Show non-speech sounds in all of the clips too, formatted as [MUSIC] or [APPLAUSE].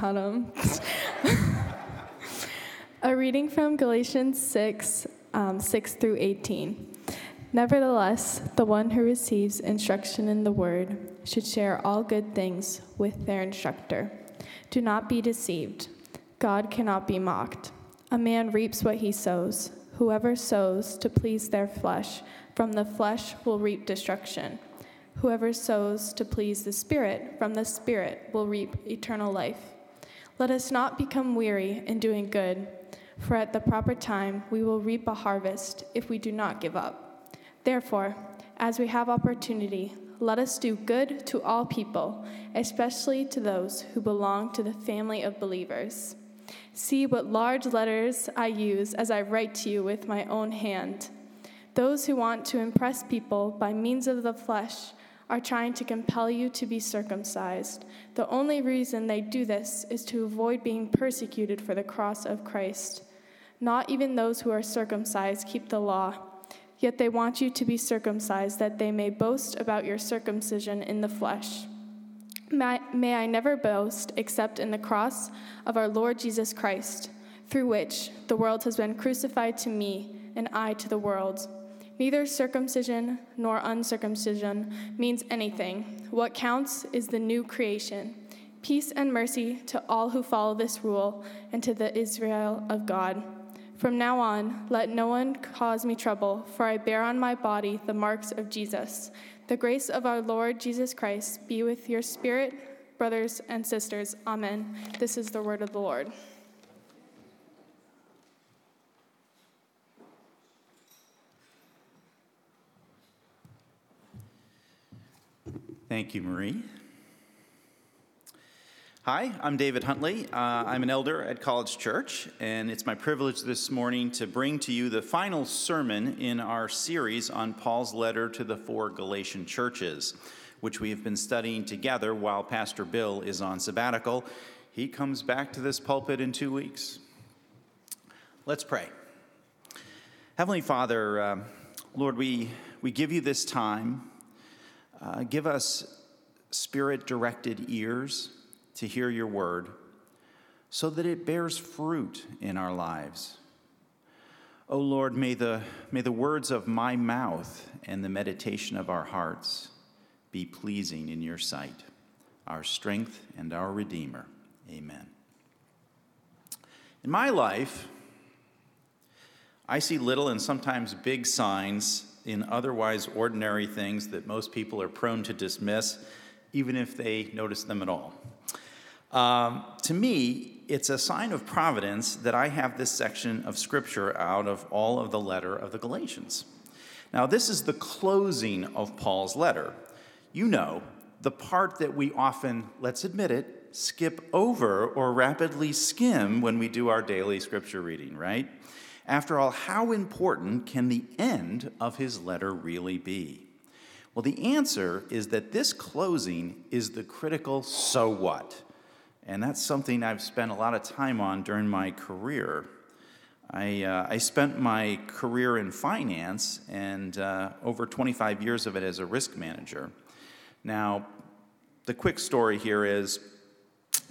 [LAUGHS] A reading from Galatians 6, um, 6 through 18. Nevertheless, the one who receives instruction in the word should share all good things with their instructor. Do not be deceived. God cannot be mocked. A man reaps what he sows. Whoever sows to please their flesh, from the flesh will reap destruction. Whoever sows to please the Spirit, from the Spirit will reap eternal life. Let us not become weary in doing good, for at the proper time we will reap a harvest if we do not give up. Therefore, as we have opportunity, let us do good to all people, especially to those who belong to the family of believers. See what large letters I use as I write to you with my own hand. Those who want to impress people by means of the flesh are trying to compel you to be circumcised. The only reason they do this is to avoid being persecuted for the cross of Christ. Not even those who are circumcised keep the law, yet they want you to be circumcised that they may boast about your circumcision in the flesh. May, may I never boast except in the cross of our Lord Jesus Christ, through which the world has been crucified to me and I to the world. Neither circumcision nor uncircumcision means anything. What counts is the new creation. Peace and mercy to all who follow this rule and to the Israel of God. From now on, let no one cause me trouble, for I bear on my body the marks of Jesus. The grace of our Lord Jesus Christ be with your spirit, brothers and sisters. Amen. This is the word of the Lord. Thank you, Marie. Hi, I'm David Huntley. Uh, I'm an elder at College Church, and it's my privilege this morning to bring to you the final sermon in our series on Paul's letter to the four Galatian churches, which we have been studying together while Pastor Bill is on sabbatical. He comes back to this pulpit in two weeks. Let's pray. Heavenly Father, uh, Lord, we, we give you this time uh, give us spirit directed ears to hear your word so that it bears fruit in our lives. O oh Lord, may the, may the words of my mouth and the meditation of our hearts be pleasing in your sight, our strength and our Redeemer. Amen. In my life, I see little and sometimes big signs in otherwise ordinary things that most people are prone to dismiss, even if they notice them at all. Um, to me, it's a sign of providence that I have this section of scripture out of all of the letter of the Galatians. Now, this is the closing of Paul's letter. You know, the part that we often, let's admit it, skip over or rapidly skim when we do our daily scripture reading, right? After all, how important can the end of his letter really be? Well, the answer is that this closing is the critical so what. And that's something I've spent a lot of time on during my career. I, uh, I spent my career in finance and uh, over 25 years of it as a risk manager. Now, the quick story here is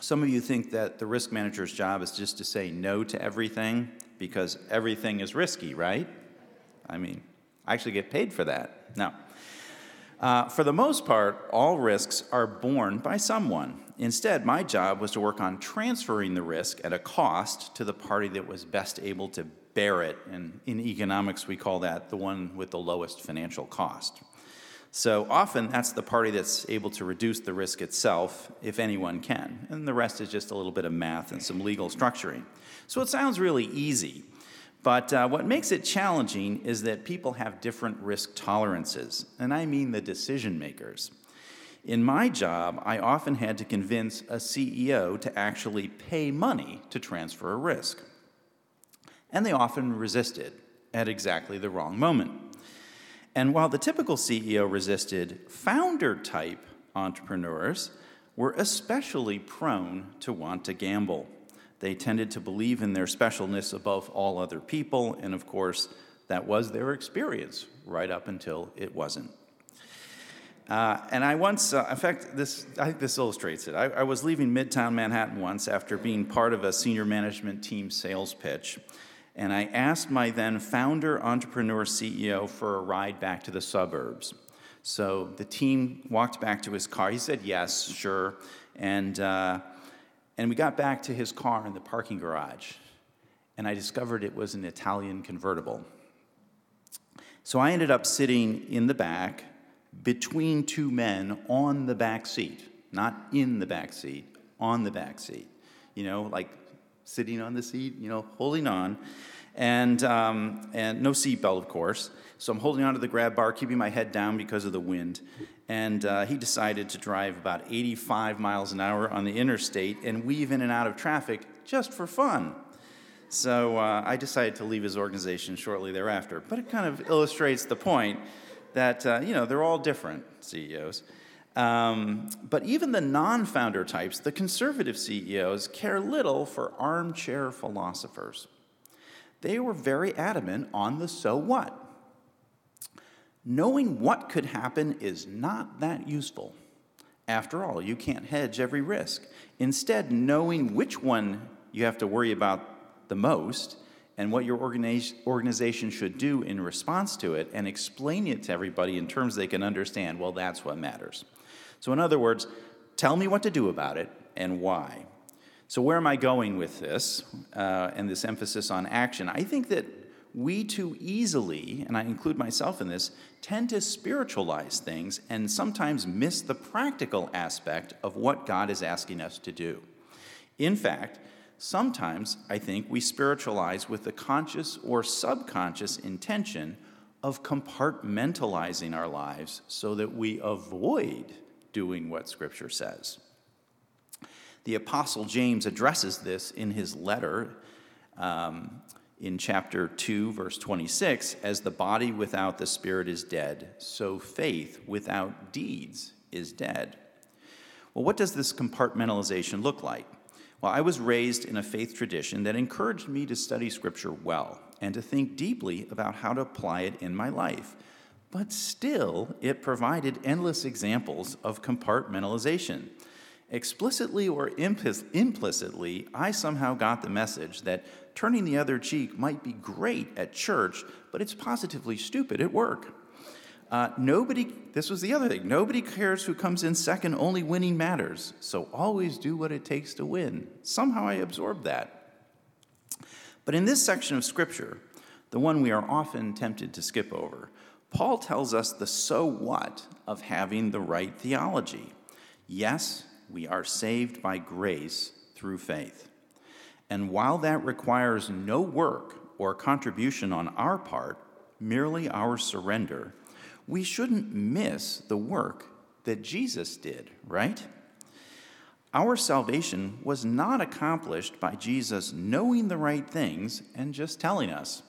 some of you think that the risk manager's job is just to say no to everything because everything is risky, right? I mean, I actually get paid for that. No. Uh, for the most part, all risks are borne by someone. Instead, my job was to work on transferring the risk at a cost to the party that was best able to bear it. And in economics, we call that the one with the lowest financial cost. So often, that's the party that's able to reduce the risk itself, if anyone can. And the rest is just a little bit of math and some legal structuring. So it sounds really easy. But uh, what makes it challenging is that people have different risk tolerances, and I mean the decision makers. In my job, I often had to convince a CEO to actually pay money to transfer a risk. And they often resisted at exactly the wrong moment. And while the typical CEO resisted, founder type entrepreneurs were especially prone to want to gamble. They tended to believe in their specialness above all other people, and of course, that was their experience right up until it wasn't. Uh, and I once, uh, in fact, this I think this illustrates it. I, I, was leaving Midtown Manhattan once after being part of a senior management team sales pitch, and I asked my then founder, entrepreneur, CEO for a ride back to the suburbs. So the team walked back to his car. He said yes, sure, and uh, and we got back to his car in the parking garage, and I discovered it was an Italian convertible. So I ended up sitting in the back between two men on the back seat, not in the back seat, on the back seat. You know, like sitting on the seat, you know, holding on. And, um, and no seatbelt, of course. So I'm holding onto the grab bar, keeping my head down because of the wind. And uh, he decided to drive about 85 miles an hour on the interstate and weave in and out of traffic just for fun. So uh, I decided to leave his organization shortly thereafter. But it kind of illustrates the point that, uh, you know, they're all different CEOs. Um, but even the non founder types, the conservative CEOs, care little for armchair philosophers. They were very adamant on the so what. Knowing what could happen is not that useful. After all, you can't hedge every risk. Instead, knowing which one you have to worry about the most and what your organization should do in response to it and explain it to everybody in terms they can understand, well, that's what matters. So, in other words, tell me what to do about it and why. So, where am I going with this uh, and this emphasis on action? I think that we too easily, and I include myself in this, tend to spiritualize things and sometimes miss the practical aspect of what God is asking us to do. In fact, Sometimes, I think, we spiritualize with the conscious or subconscious intention of compartmentalizing our lives so that we avoid doing what Scripture says. The Apostle James addresses this in his letter um, in chapter 2, verse 26 as the body without the Spirit is dead, so faith without deeds is dead. Well, what does this compartmentalization look like? Well, I was raised in a faith tradition that encouraged me to study Scripture well and to think deeply about how to apply it in my life. But still, it provided endless examples of compartmentalization. Explicitly or implicitly, I somehow got the message that turning the other cheek might be great at church, but it's positively stupid at work. Uh, nobody, this was the other thing, nobody cares who comes in second, only winning matters. So always do what it takes to win. Somehow I absorbed that. But in this section of Scripture, the one we are often tempted to skip over, Paul tells us the so what of having the right theology. Yes, we are saved by grace through faith. And while that requires no work or contribution on our part, merely our surrender, we shouldn't miss the work that Jesus did, right? Our salvation was not accomplished by Jesus knowing the right things and just telling us.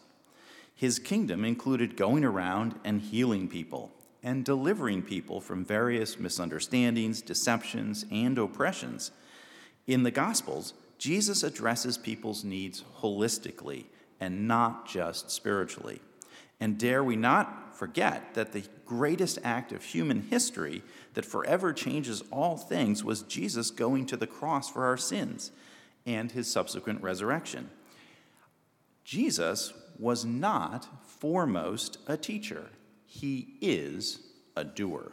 His kingdom included going around and healing people and delivering people from various misunderstandings, deceptions, and oppressions. In the Gospels, Jesus addresses people's needs holistically and not just spiritually. And dare we not forget that the greatest act of human history that forever changes all things was Jesus going to the cross for our sins and his subsequent resurrection. Jesus was not foremost a teacher, he is a doer.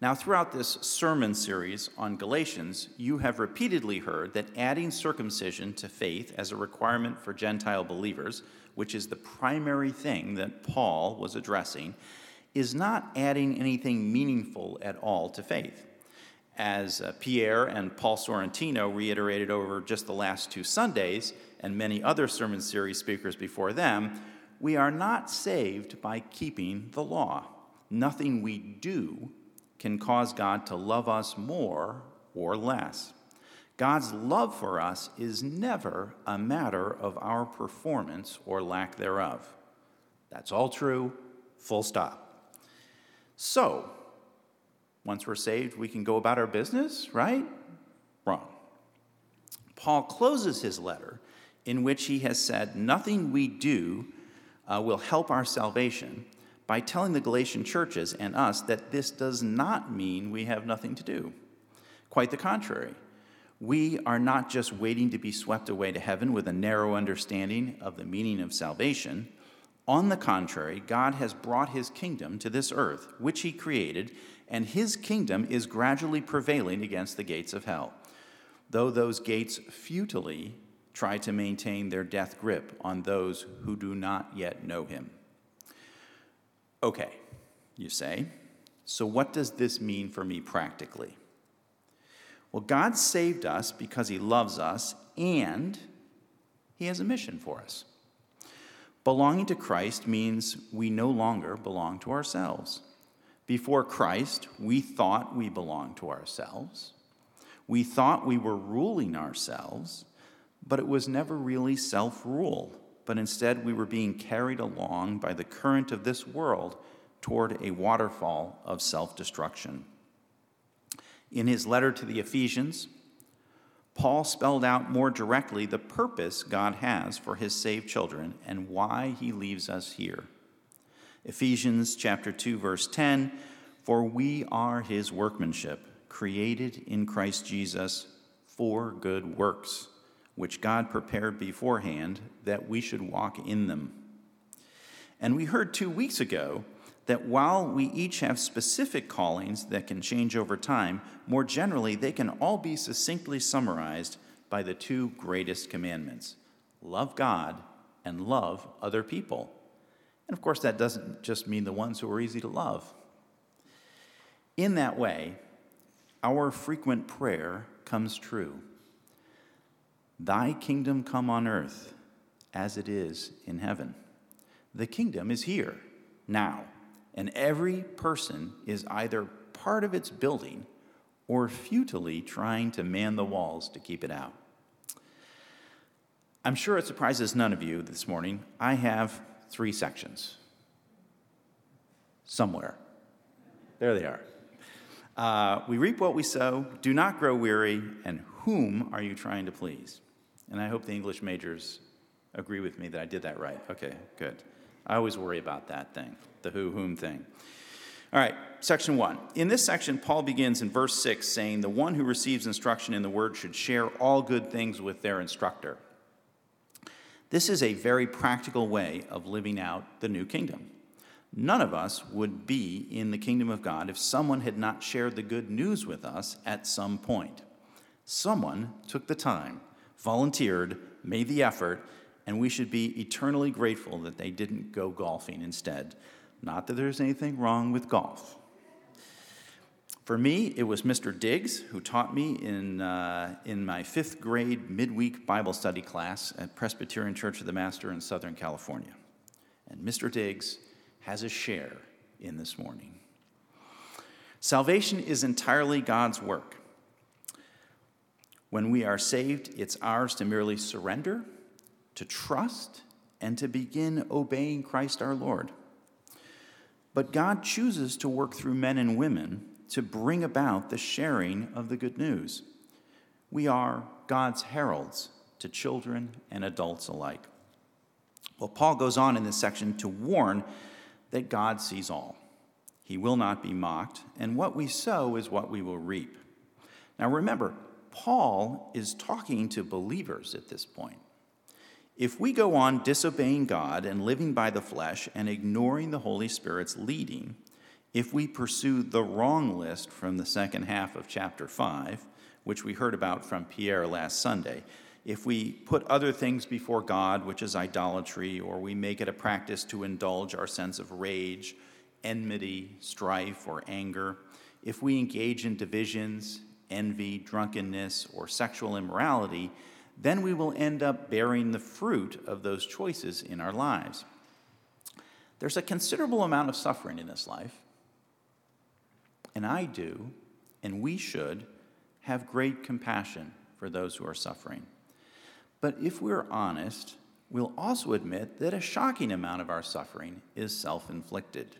Now, throughout this sermon series on Galatians, you have repeatedly heard that adding circumcision to faith as a requirement for Gentile believers which is the primary thing that Paul was addressing, is not adding anything meaningful at all to faith. As uh, Pierre and Paul Sorrentino reiterated over just the last two Sundays, and many other sermon series speakers before them, we are not saved by keeping the law. Nothing we do can cause God to love us more or less. God's love for us is never a matter of our performance or lack thereof. That's all true, full stop. So, once we're saved, we can go about our business, right? Wrong. Paul closes his letter in which he has said, Nothing we do uh, will help our salvation, by telling the Galatian churches and us that this does not mean we have nothing to do. Quite the contrary. We are not just waiting to be swept away to heaven with a narrow understanding of the meaning of salvation. On the contrary, God has brought his kingdom to this earth, which he created, and his kingdom is gradually prevailing against the gates of hell, though those gates futilely try to maintain their death grip on those who do not yet know him. Okay, you say, so what does this mean for me practically? Well, God saved us because he loves us and he has a mission for us. Belonging to Christ means we no longer belong to ourselves. Before Christ, we thought we belonged to ourselves. We thought we were ruling ourselves, but it was never really self rule, but instead we were being carried along by the current of this world toward a waterfall of self destruction. In his letter to the Ephesians, Paul spelled out more directly the purpose God has for his saved children and why he leaves us here. Ephesians chapter 2 verse 10, for we are his workmanship, created in Christ Jesus for good works, which God prepared beforehand that we should walk in them. And we heard 2 weeks ago that while we each have specific callings that can change over time, more generally, they can all be succinctly summarized by the two greatest commandments love God and love other people. And of course, that doesn't just mean the ones who are easy to love. In that way, our frequent prayer comes true Thy kingdom come on earth as it is in heaven. The kingdom is here, now and every person is either part of its building or futilely trying to man the walls to keep it out. I'm sure it surprises none of you this morning. I have three sections. Somewhere. There they are. Uh, we reap what we sow, do not grow weary, and whom are you trying to please? And I hope the English majors agree with me that I did that right. Okay, good. I always worry about that thing, the who whom thing. All right, section one. In this section, Paul begins in verse six saying, The one who receives instruction in the word should share all good things with their instructor. This is a very practical way of living out the new kingdom. None of us would be in the kingdom of God if someone had not shared the good news with us at some point. Someone took the time, volunteered, made the effort, and we should be eternally grateful that they didn't go golfing instead. Not that there's anything wrong with golf. For me, it was Mr. Diggs who taught me in, uh, in my fifth grade midweek Bible study class at Presbyterian Church of the Master in Southern California. And Mr. Diggs has a share in this morning. Salvation is entirely God's work. When we are saved, it's ours to merely surrender to trust and to begin obeying Christ our Lord. But God chooses to work through men and women to bring about the sharing of the good news. We are God's heralds to children and adults alike. Well, Paul goes on in this section to warn that God sees all. He will not be mocked, and what we sow is what we will reap. Now remember, Paul is talking to believers at this point. If we go on disobeying God and living by the flesh and ignoring the Holy Spirit's leading, if we pursue the wrong list from the second half of chapter 5, which we heard about from Pierre last Sunday, if we put other things before God, which is idolatry, or we make it a practice to indulge our sense of rage, enmity, strife, or anger, if we engage in divisions, envy, drunkenness, or sexual immorality, then we will end up bearing the fruit of those choices in our lives. There's a considerable amount of suffering in this life, and I do, and we should, have great compassion for those who are suffering. But if we're honest, we'll also admit that a shocking amount of our suffering is self inflicted.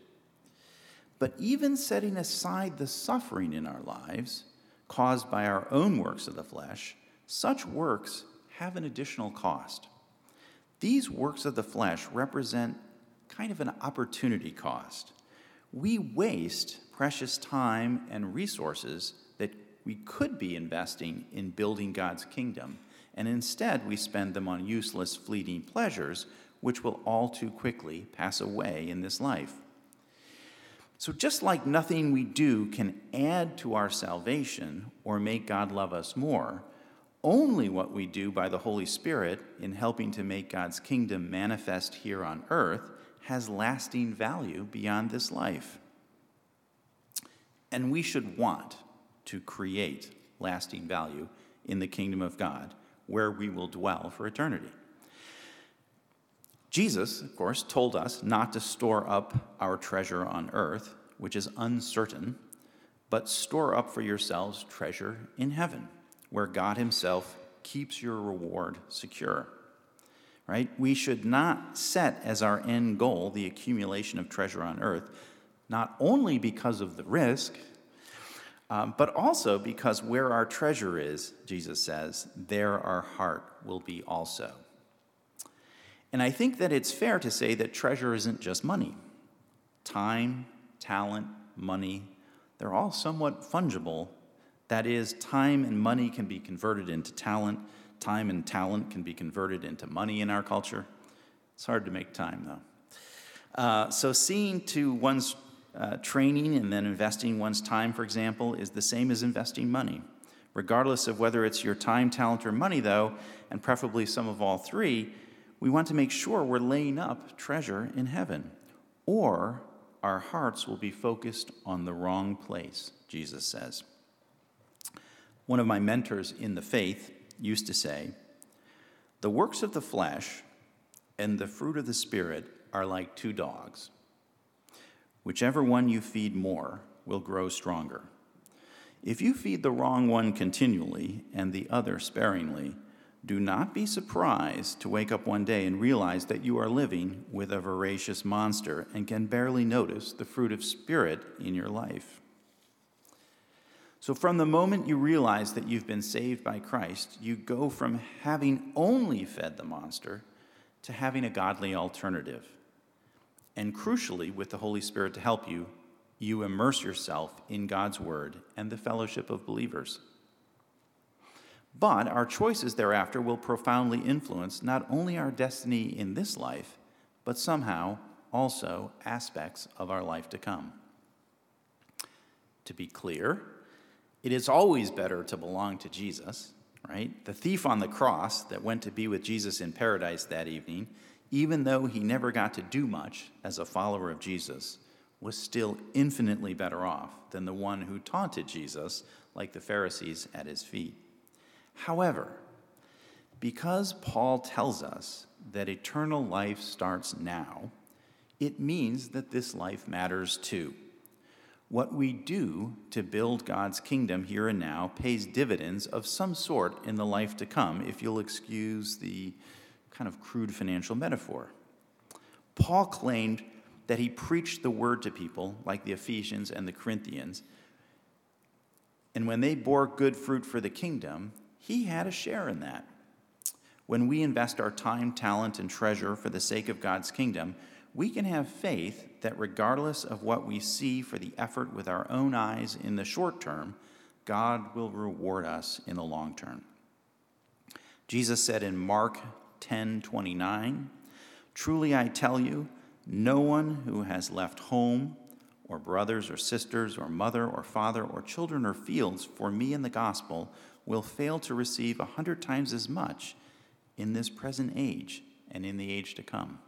But even setting aside the suffering in our lives caused by our own works of the flesh, such works have an additional cost. These works of the flesh represent kind of an opportunity cost. We waste precious time and resources that we could be investing in building God's kingdom, and instead we spend them on useless, fleeting pleasures, which will all too quickly pass away in this life. So, just like nothing we do can add to our salvation or make God love us more, only what we do by the Holy Spirit in helping to make God's kingdom manifest here on earth has lasting value beyond this life. And we should want to create lasting value in the kingdom of God, where we will dwell for eternity. Jesus, of course, told us not to store up our treasure on earth, which is uncertain, but store up for yourselves treasure in heaven, where God Himself keeps your reward secure. Right? We should not set as our end goal the accumulation of treasure on earth, not only because of the risk, um, but also because where our treasure is, Jesus says, there our heart will be also. And I think that it's fair to say that treasure isn't just money. Time, talent, money, they're all somewhat fungible. That is, time and money can be converted into talent, time and talent can be converted into money in our culture. It's hard to make time, though. Uh, so, seeing to one's uh, training and then investing one's time, for example, is the same as investing money. Regardless of whether it's your time, talent, or money, though, and preferably some of all three, we want to make sure we're laying up treasure in heaven, or our hearts will be focused on the wrong place, Jesus says. One of my mentors in the faith used to say, The works of the flesh and the fruit of the Spirit are like two dogs. Whichever one you feed more will grow stronger. If you feed the wrong one continually and the other sparingly, do not be surprised to wake up one day and realize that you are living with a voracious monster and can barely notice the fruit of spirit in your life. So, from the moment you realize that you've been saved by Christ, you go from having only fed the monster to having a godly alternative. And crucially, with the Holy Spirit to help you, you immerse yourself in God's Word and the fellowship of believers. But our choices thereafter will profoundly influence not only our destiny in this life, but somehow also aspects of our life to come. To be clear, it is always better to belong to Jesus, right? The thief on the cross that went to be with Jesus in paradise that evening, even though he never got to do much as a follower of Jesus, was still infinitely better off than the one who taunted Jesus like the Pharisees at his feet. However, because Paul tells us that eternal life starts now, it means that this life matters too. What we do to build God's kingdom here and now pays dividends of some sort in the life to come, if you'll excuse the kind of crude financial metaphor. Paul claimed that he preached the word to people like the Ephesians and the Corinthians, and when they bore good fruit for the kingdom, he had a share in that. When we invest our time, talent, and treasure for the sake of God's kingdom, we can have faith that regardless of what we see for the effort with our own eyes in the short term, God will reward us in the long term. Jesus said in Mark 10 29, Truly I tell you, no one who has left home, or brothers or sisters, or mother or father, or children or fields for me in the gospel will fail to receive a hundred times as much in this present age and in the age to come.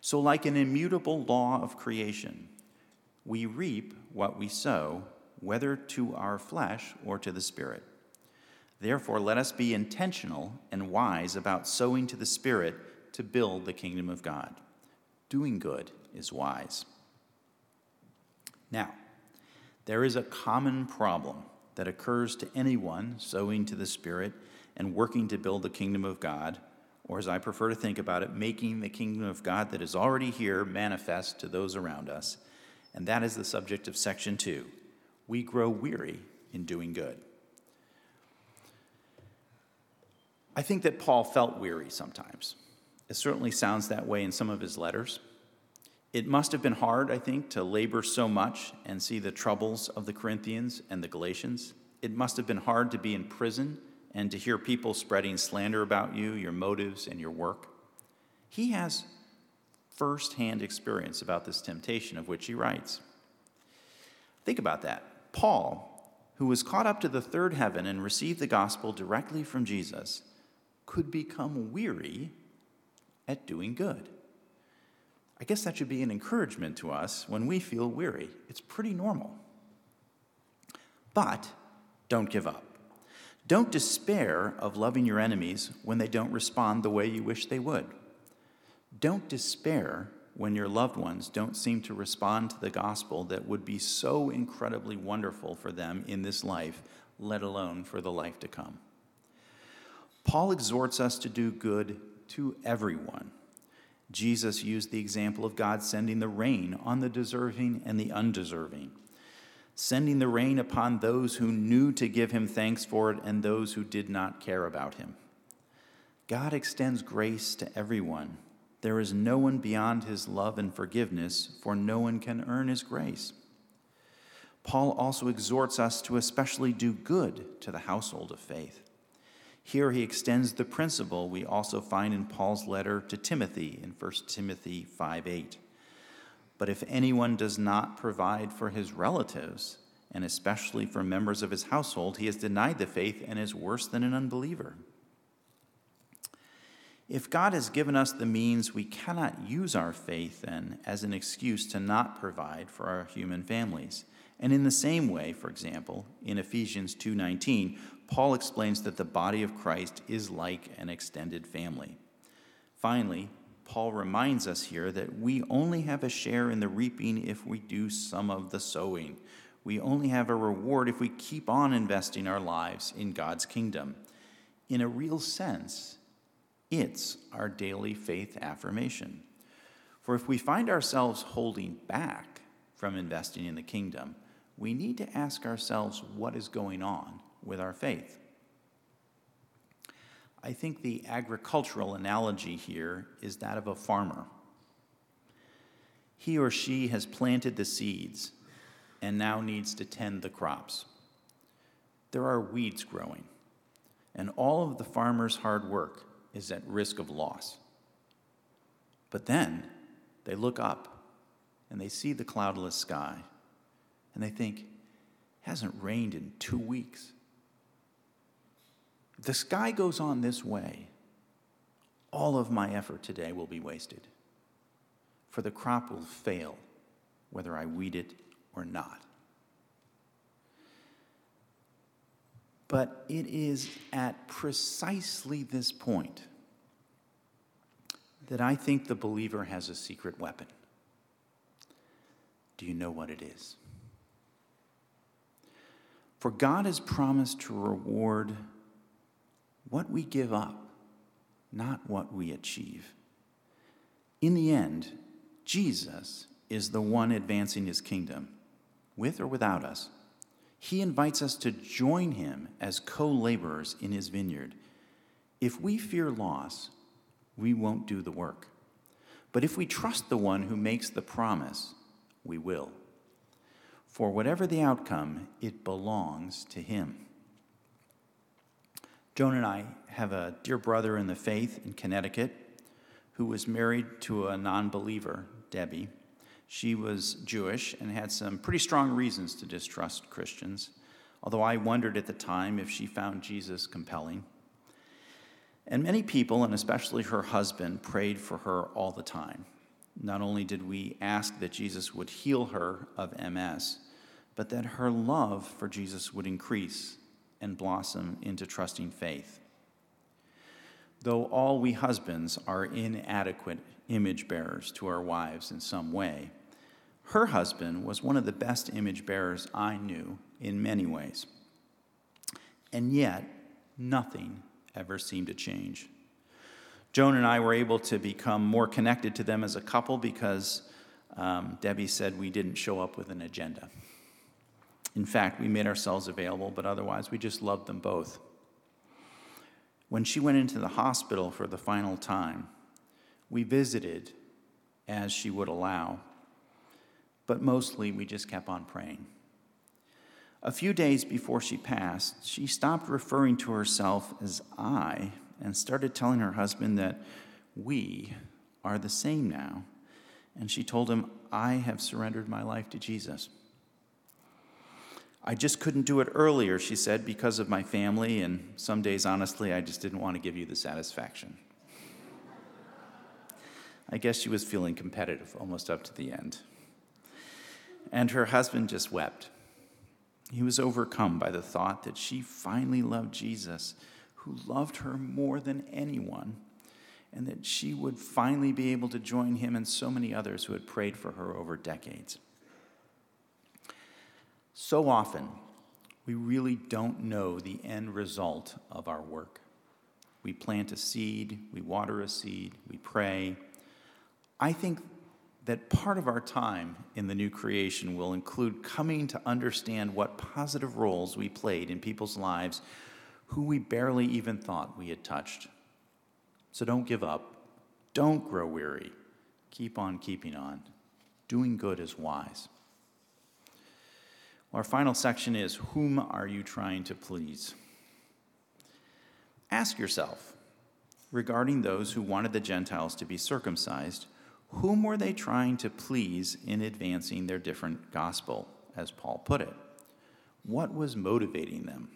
So, like an immutable law of creation, we reap what we sow, whether to our flesh or to the Spirit. Therefore, let us be intentional and wise about sowing to the Spirit to build the kingdom of God. Doing good is wise. Now, there is a common problem that occurs to anyone sowing to the Spirit and working to build the kingdom of God, or as I prefer to think about it, making the kingdom of God that is already here manifest to those around us. And that is the subject of section two. We grow weary in doing good. I think that Paul felt weary sometimes, It certainly sounds that way in some of his letters. It must have been hard, I think, to labor so much and see the troubles of the Corinthians and the Galatians. It must have been hard to be in prison and to hear people spreading slander about you, your motives, and your work. He has firsthand experience about this temptation of which he writes. Think about that. Paul, who was caught up to the third heaven and received the gospel directly from Jesus, could become weary at doing good. I guess that should be an encouragement to us when we feel weary. It's pretty normal. But don't give up. Don't despair of loving your enemies when they don't respond the way you wish they would. Don't despair when your loved ones don't seem to respond to the gospel that would be so incredibly wonderful for them in this life, let alone for the life to come. Paul exhorts us to do good to everyone. Jesus used the example of God sending the rain on the deserving and the undeserving, sending the rain upon those who knew to give him thanks for it and those who did not care about him. God extends grace to everyone there is no one beyond his love and forgiveness, for no one can earn his grace. Paul also exhorts us to especially do good to the household of faith. Here he extends the principle we also find in Paul's letter to Timothy in 1 Timothy 5:8. But if anyone does not provide for his relatives, and especially for members of his household, he has denied the faith and is worse than an unbeliever. If God has given us the means, we cannot use our faith then as an excuse to not provide for our human families. And in the same way, for example, in Ephesians 2:19, Paul explains that the body of Christ is like an extended family. Finally, Paul reminds us here that we only have a share in the reaping if we do some of the sowing. We only have a reward if we keep on investing our lives in God's kingdom. In a real sense, it's our daily faith affirmation. For if we find ourselves holding back from investing in the kingdom, we need to ask ourselves what is going on with our faith. I think the agricultural analogy here is that of a farmer. He or she has planted the seeds and now needs to tend the crops. There are weeds growing, and all of the farmer's hard work is at risk of loss. But then they look up and they see the cloudless sky and they think, hasn't rained in two weeks. If the sky goes on this way, all of my effort today will be wasted. For the crop will fail whether I weed it or not. But it is at precisely this point that I think the believer has a secret weapon. Do you know what it is? For God has promised to reward what we give up, not what we achieve. In the end, Jesus is the one advancing his kingdom, with or without us. He invites us to join him as co laborers in his vineyard. If we fear loss, we won't do the work. But if we trust the one who makes the promise, we will. For whatever the outcome, it belongs to him. Joan and I have a dear brother in the faith in Connecticut who was married to a non believer, Debbie. She was Jewish and had some pretty strong reasons to distrust Christians, although I wondered at the time if she found Jesus compelling. And many people, and especially her husband, prayed for her all the time. Not only did we ask that Jesus would heal her of MS, but that her love for Jesus would increase and blossom into trusting faith. Though all we husbands are inadequate image bearers to our wives in some way, her husband was one of the best image bearers I knew in many ways. And yet, nothing ever seemed to change. Joan and I were able to become more connected to them as a couple because um, Debbie said we didn't show up with an agenda. In fact, we made ourselves available, but otherwise, we just loved them both. When she went into the hospital for the final time, We visited as she would allow, but mostly we just kept on praying. A few days before she passed, she stopped referring to herself as I and started telling her husband that we are the same now. And she told him, I have surrendered my life to Jesus. I just couldn't do it earlier, she said, because of my family, and some days, honestly, I just didn't want to give you the satisfaction. I guess she was feeling competitive almost up to the end. And her husband just wept. He was overcome by the thought that she finally loved Jesus, who loved her more than anyone, and that she would finally be able to join him and so many others who had prayed for her over decades. So often, we really don't know the end result of our work. We plant a seed, we water a seed, we pray. I think that part of our time in the new creation will include coming to understand what positive roles we played in people's lives who we barely even thought we had touched. So don't give up. Don't grow weary. Keep on keeping on. Doing good is wise. Our final section is Whom are you trying to please? Ask yourself regarding those who wanted the Gentiles to be circumcised whom were they trying to please in advancing their different gospel, as Paul put it? What was motivating them?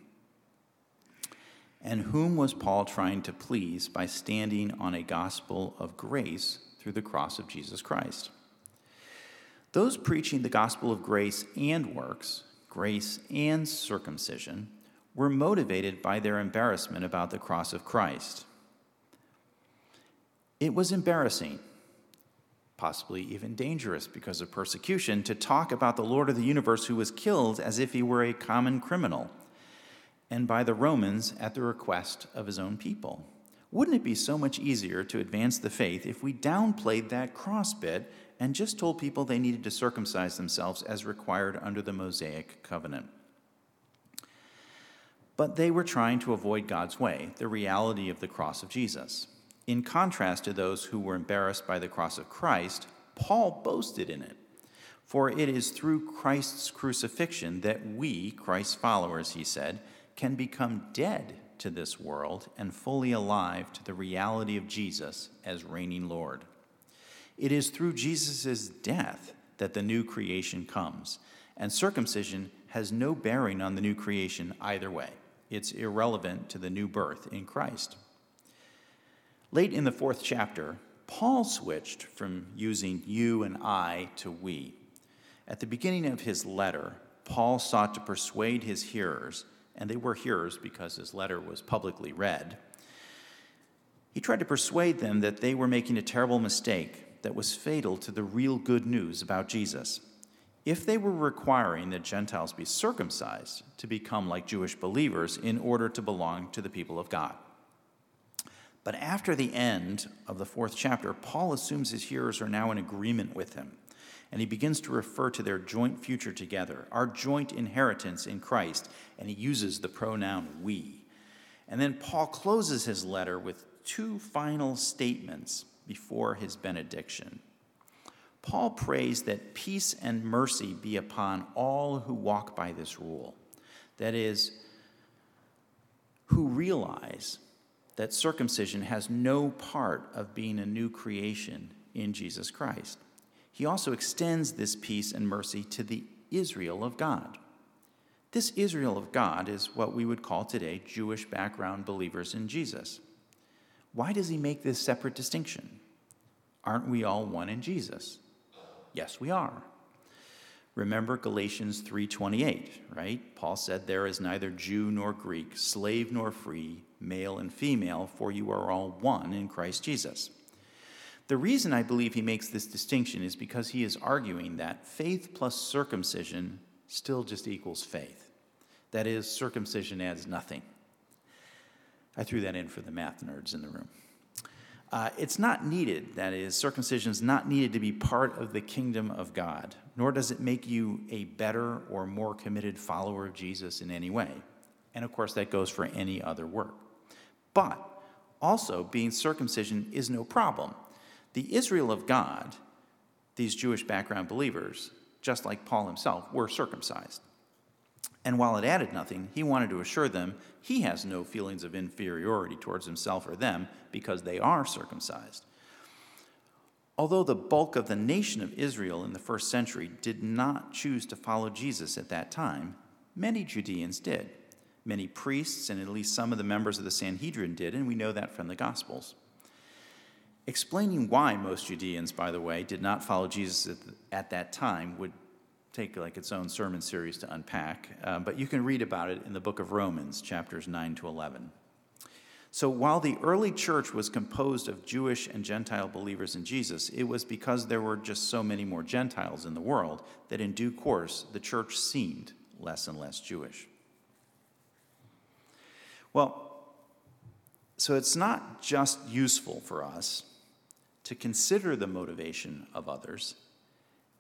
And whom was Paul trying to please by standing on a gospel of grace through the cross of Jesus Christ? Those preaching the gospel of grace and works, grace and circumcision, were motivated by their embarrassment about the cross of Christ. It was embarrassing possibly even dangerous because of persecution, to talk about the Lord of the universe who was killed as if he were a common criminal, and by the Romans at the request of his own people. Wouldn't it be so much easier to advance the faith if we downplayed that cross bit and just told people they needed to circumcise themselves as required under the Mosaic covenant? But they were trying to avoid God's way, the reality of the cross of Jesus. In contrast to those who were embarrassed by the cross of Christ, Paul boasted in it. For it is through Christ's crucifixion that we, Christ's followers, he said, can become dead to this world and fully alive to the reality of Jesus as reigning Lord. It is through Jesus' death that the new creation comes, and circumcision has no bearing on the new creation either way. It's irrelevant to the new birth in Christ. Late in the fourth chapter, Paul switched from using you and I to we. At the beginning of his letter, Paul sought to persuade his hearers, and they were hearers because his letter was publicly read. He tried to persuade them that they were making a terrible mistake that was fatal to the real good news about Jesus. If they were requiring that Gentiles be circumcised to become like Jewish believers in order to belong to the people of God. But after the end of the fourth chapter, Paul assumes his hearers are now in agreement with him. And he begins to refer to their joint future together, our joint inheritance in Christ. And he uses the pronoun we. And then Paul closes his letter with two final statements before his benediction. Paul prays that peace and mercy be upon all who walk by this rule. That is, who realize that circumcision has no part of being a new creation in Jesus Christ. He also extends this peace and mercy to the Israel of God. This Israel of God is what we would call today Jewish background believers in Jesus. Why does he make this separate distinction? Aren't we all one in Jesus? Yes, we are. Remember Galatians 3:28, right? Paul said there is neither Jew nor Greek, slave nor free, male and female, for you are all one in Christ Jesus. The reason I believe he makes this distinction is because he is arguing that faith plus circumcision still just equals faith. That is, circumcision adds nothing. I threw that in for the math nerds in the room. Uh, it's not needed, that is, circumcision is not needed to be part of the kingdom of God, nor does it make you a better or more committed follower of Jesus in any way. And of course, that goes for any other work. But also, being circumcision is no problem. The Israel of God, these Jewish background believers, just like Paul himself, were circumcised. And while it added nothing, he wanted to assure them he has no feelings of inferiority towards himself or them because they are circumcised. Although the bulk of the nation of Israel in the first century did not choose to follow Jesus at that time, many Judeans did. Many priests and at least some of the members of the Sanhedrin did, and we know that from the Gospels. Explaining why most Judeans, by the way, did not follow Jesus at, that time would take like its own sermon series to unpack, uh, but you can read about it in the book of Romans, chapters 9 to 11. So while the early church was composed of Jewish and Gentile believers in Jesus, it was because there were just so many more Gentiles in the world that in due course the church seemed less and less Jewish. Well, so it's not just useful for us to consider the motivation of others,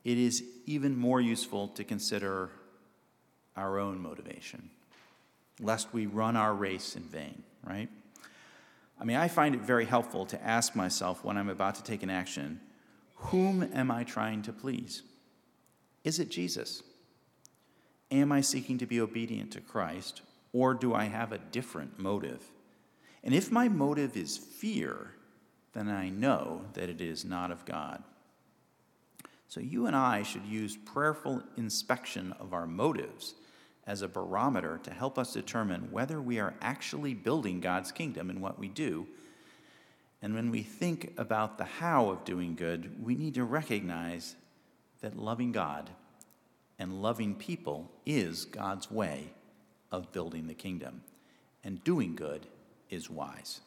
it is even more useful to consider our own motivation, lest we run our race in vain, right? I mean, I find it very helpful to ask myself when I'm about to take an action whom am I trying to please? Is it Jesus? Am I seeking to be obedient to Christ, or do I have a different motive? And if my motive is fear, then I know that it is not of God. So you and I should use prayerful inspection of our motives as a barometer to help us determine whether we are actually building God's kingdom in what we do. And when we think about the how of doing good, we need to recognize that loving God and loving people is God's way of building the kingdom. And doing good is wise.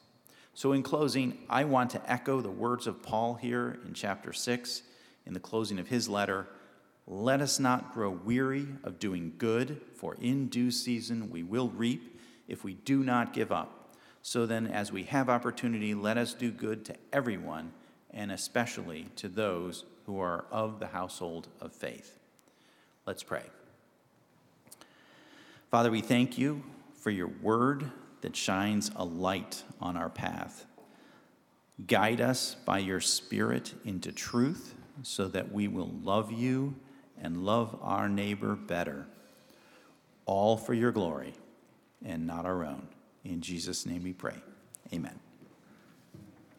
So, in closing, I want to echo the words of Paul here in chapter 6 in the closing of his letter. Let us not grow weary of doing good, for in due season we will reap if we do not give up. So then, as we have opportunity, let us do good to everyone, and especially to those who are of the household of faith. Let's pray. Father, we thank you for your word that shines a light on our path. Guide us by your Spirit into truth so that we will love you and love our neighbor better, all for your glory and not our own. In Jesus' name we pray. Amen.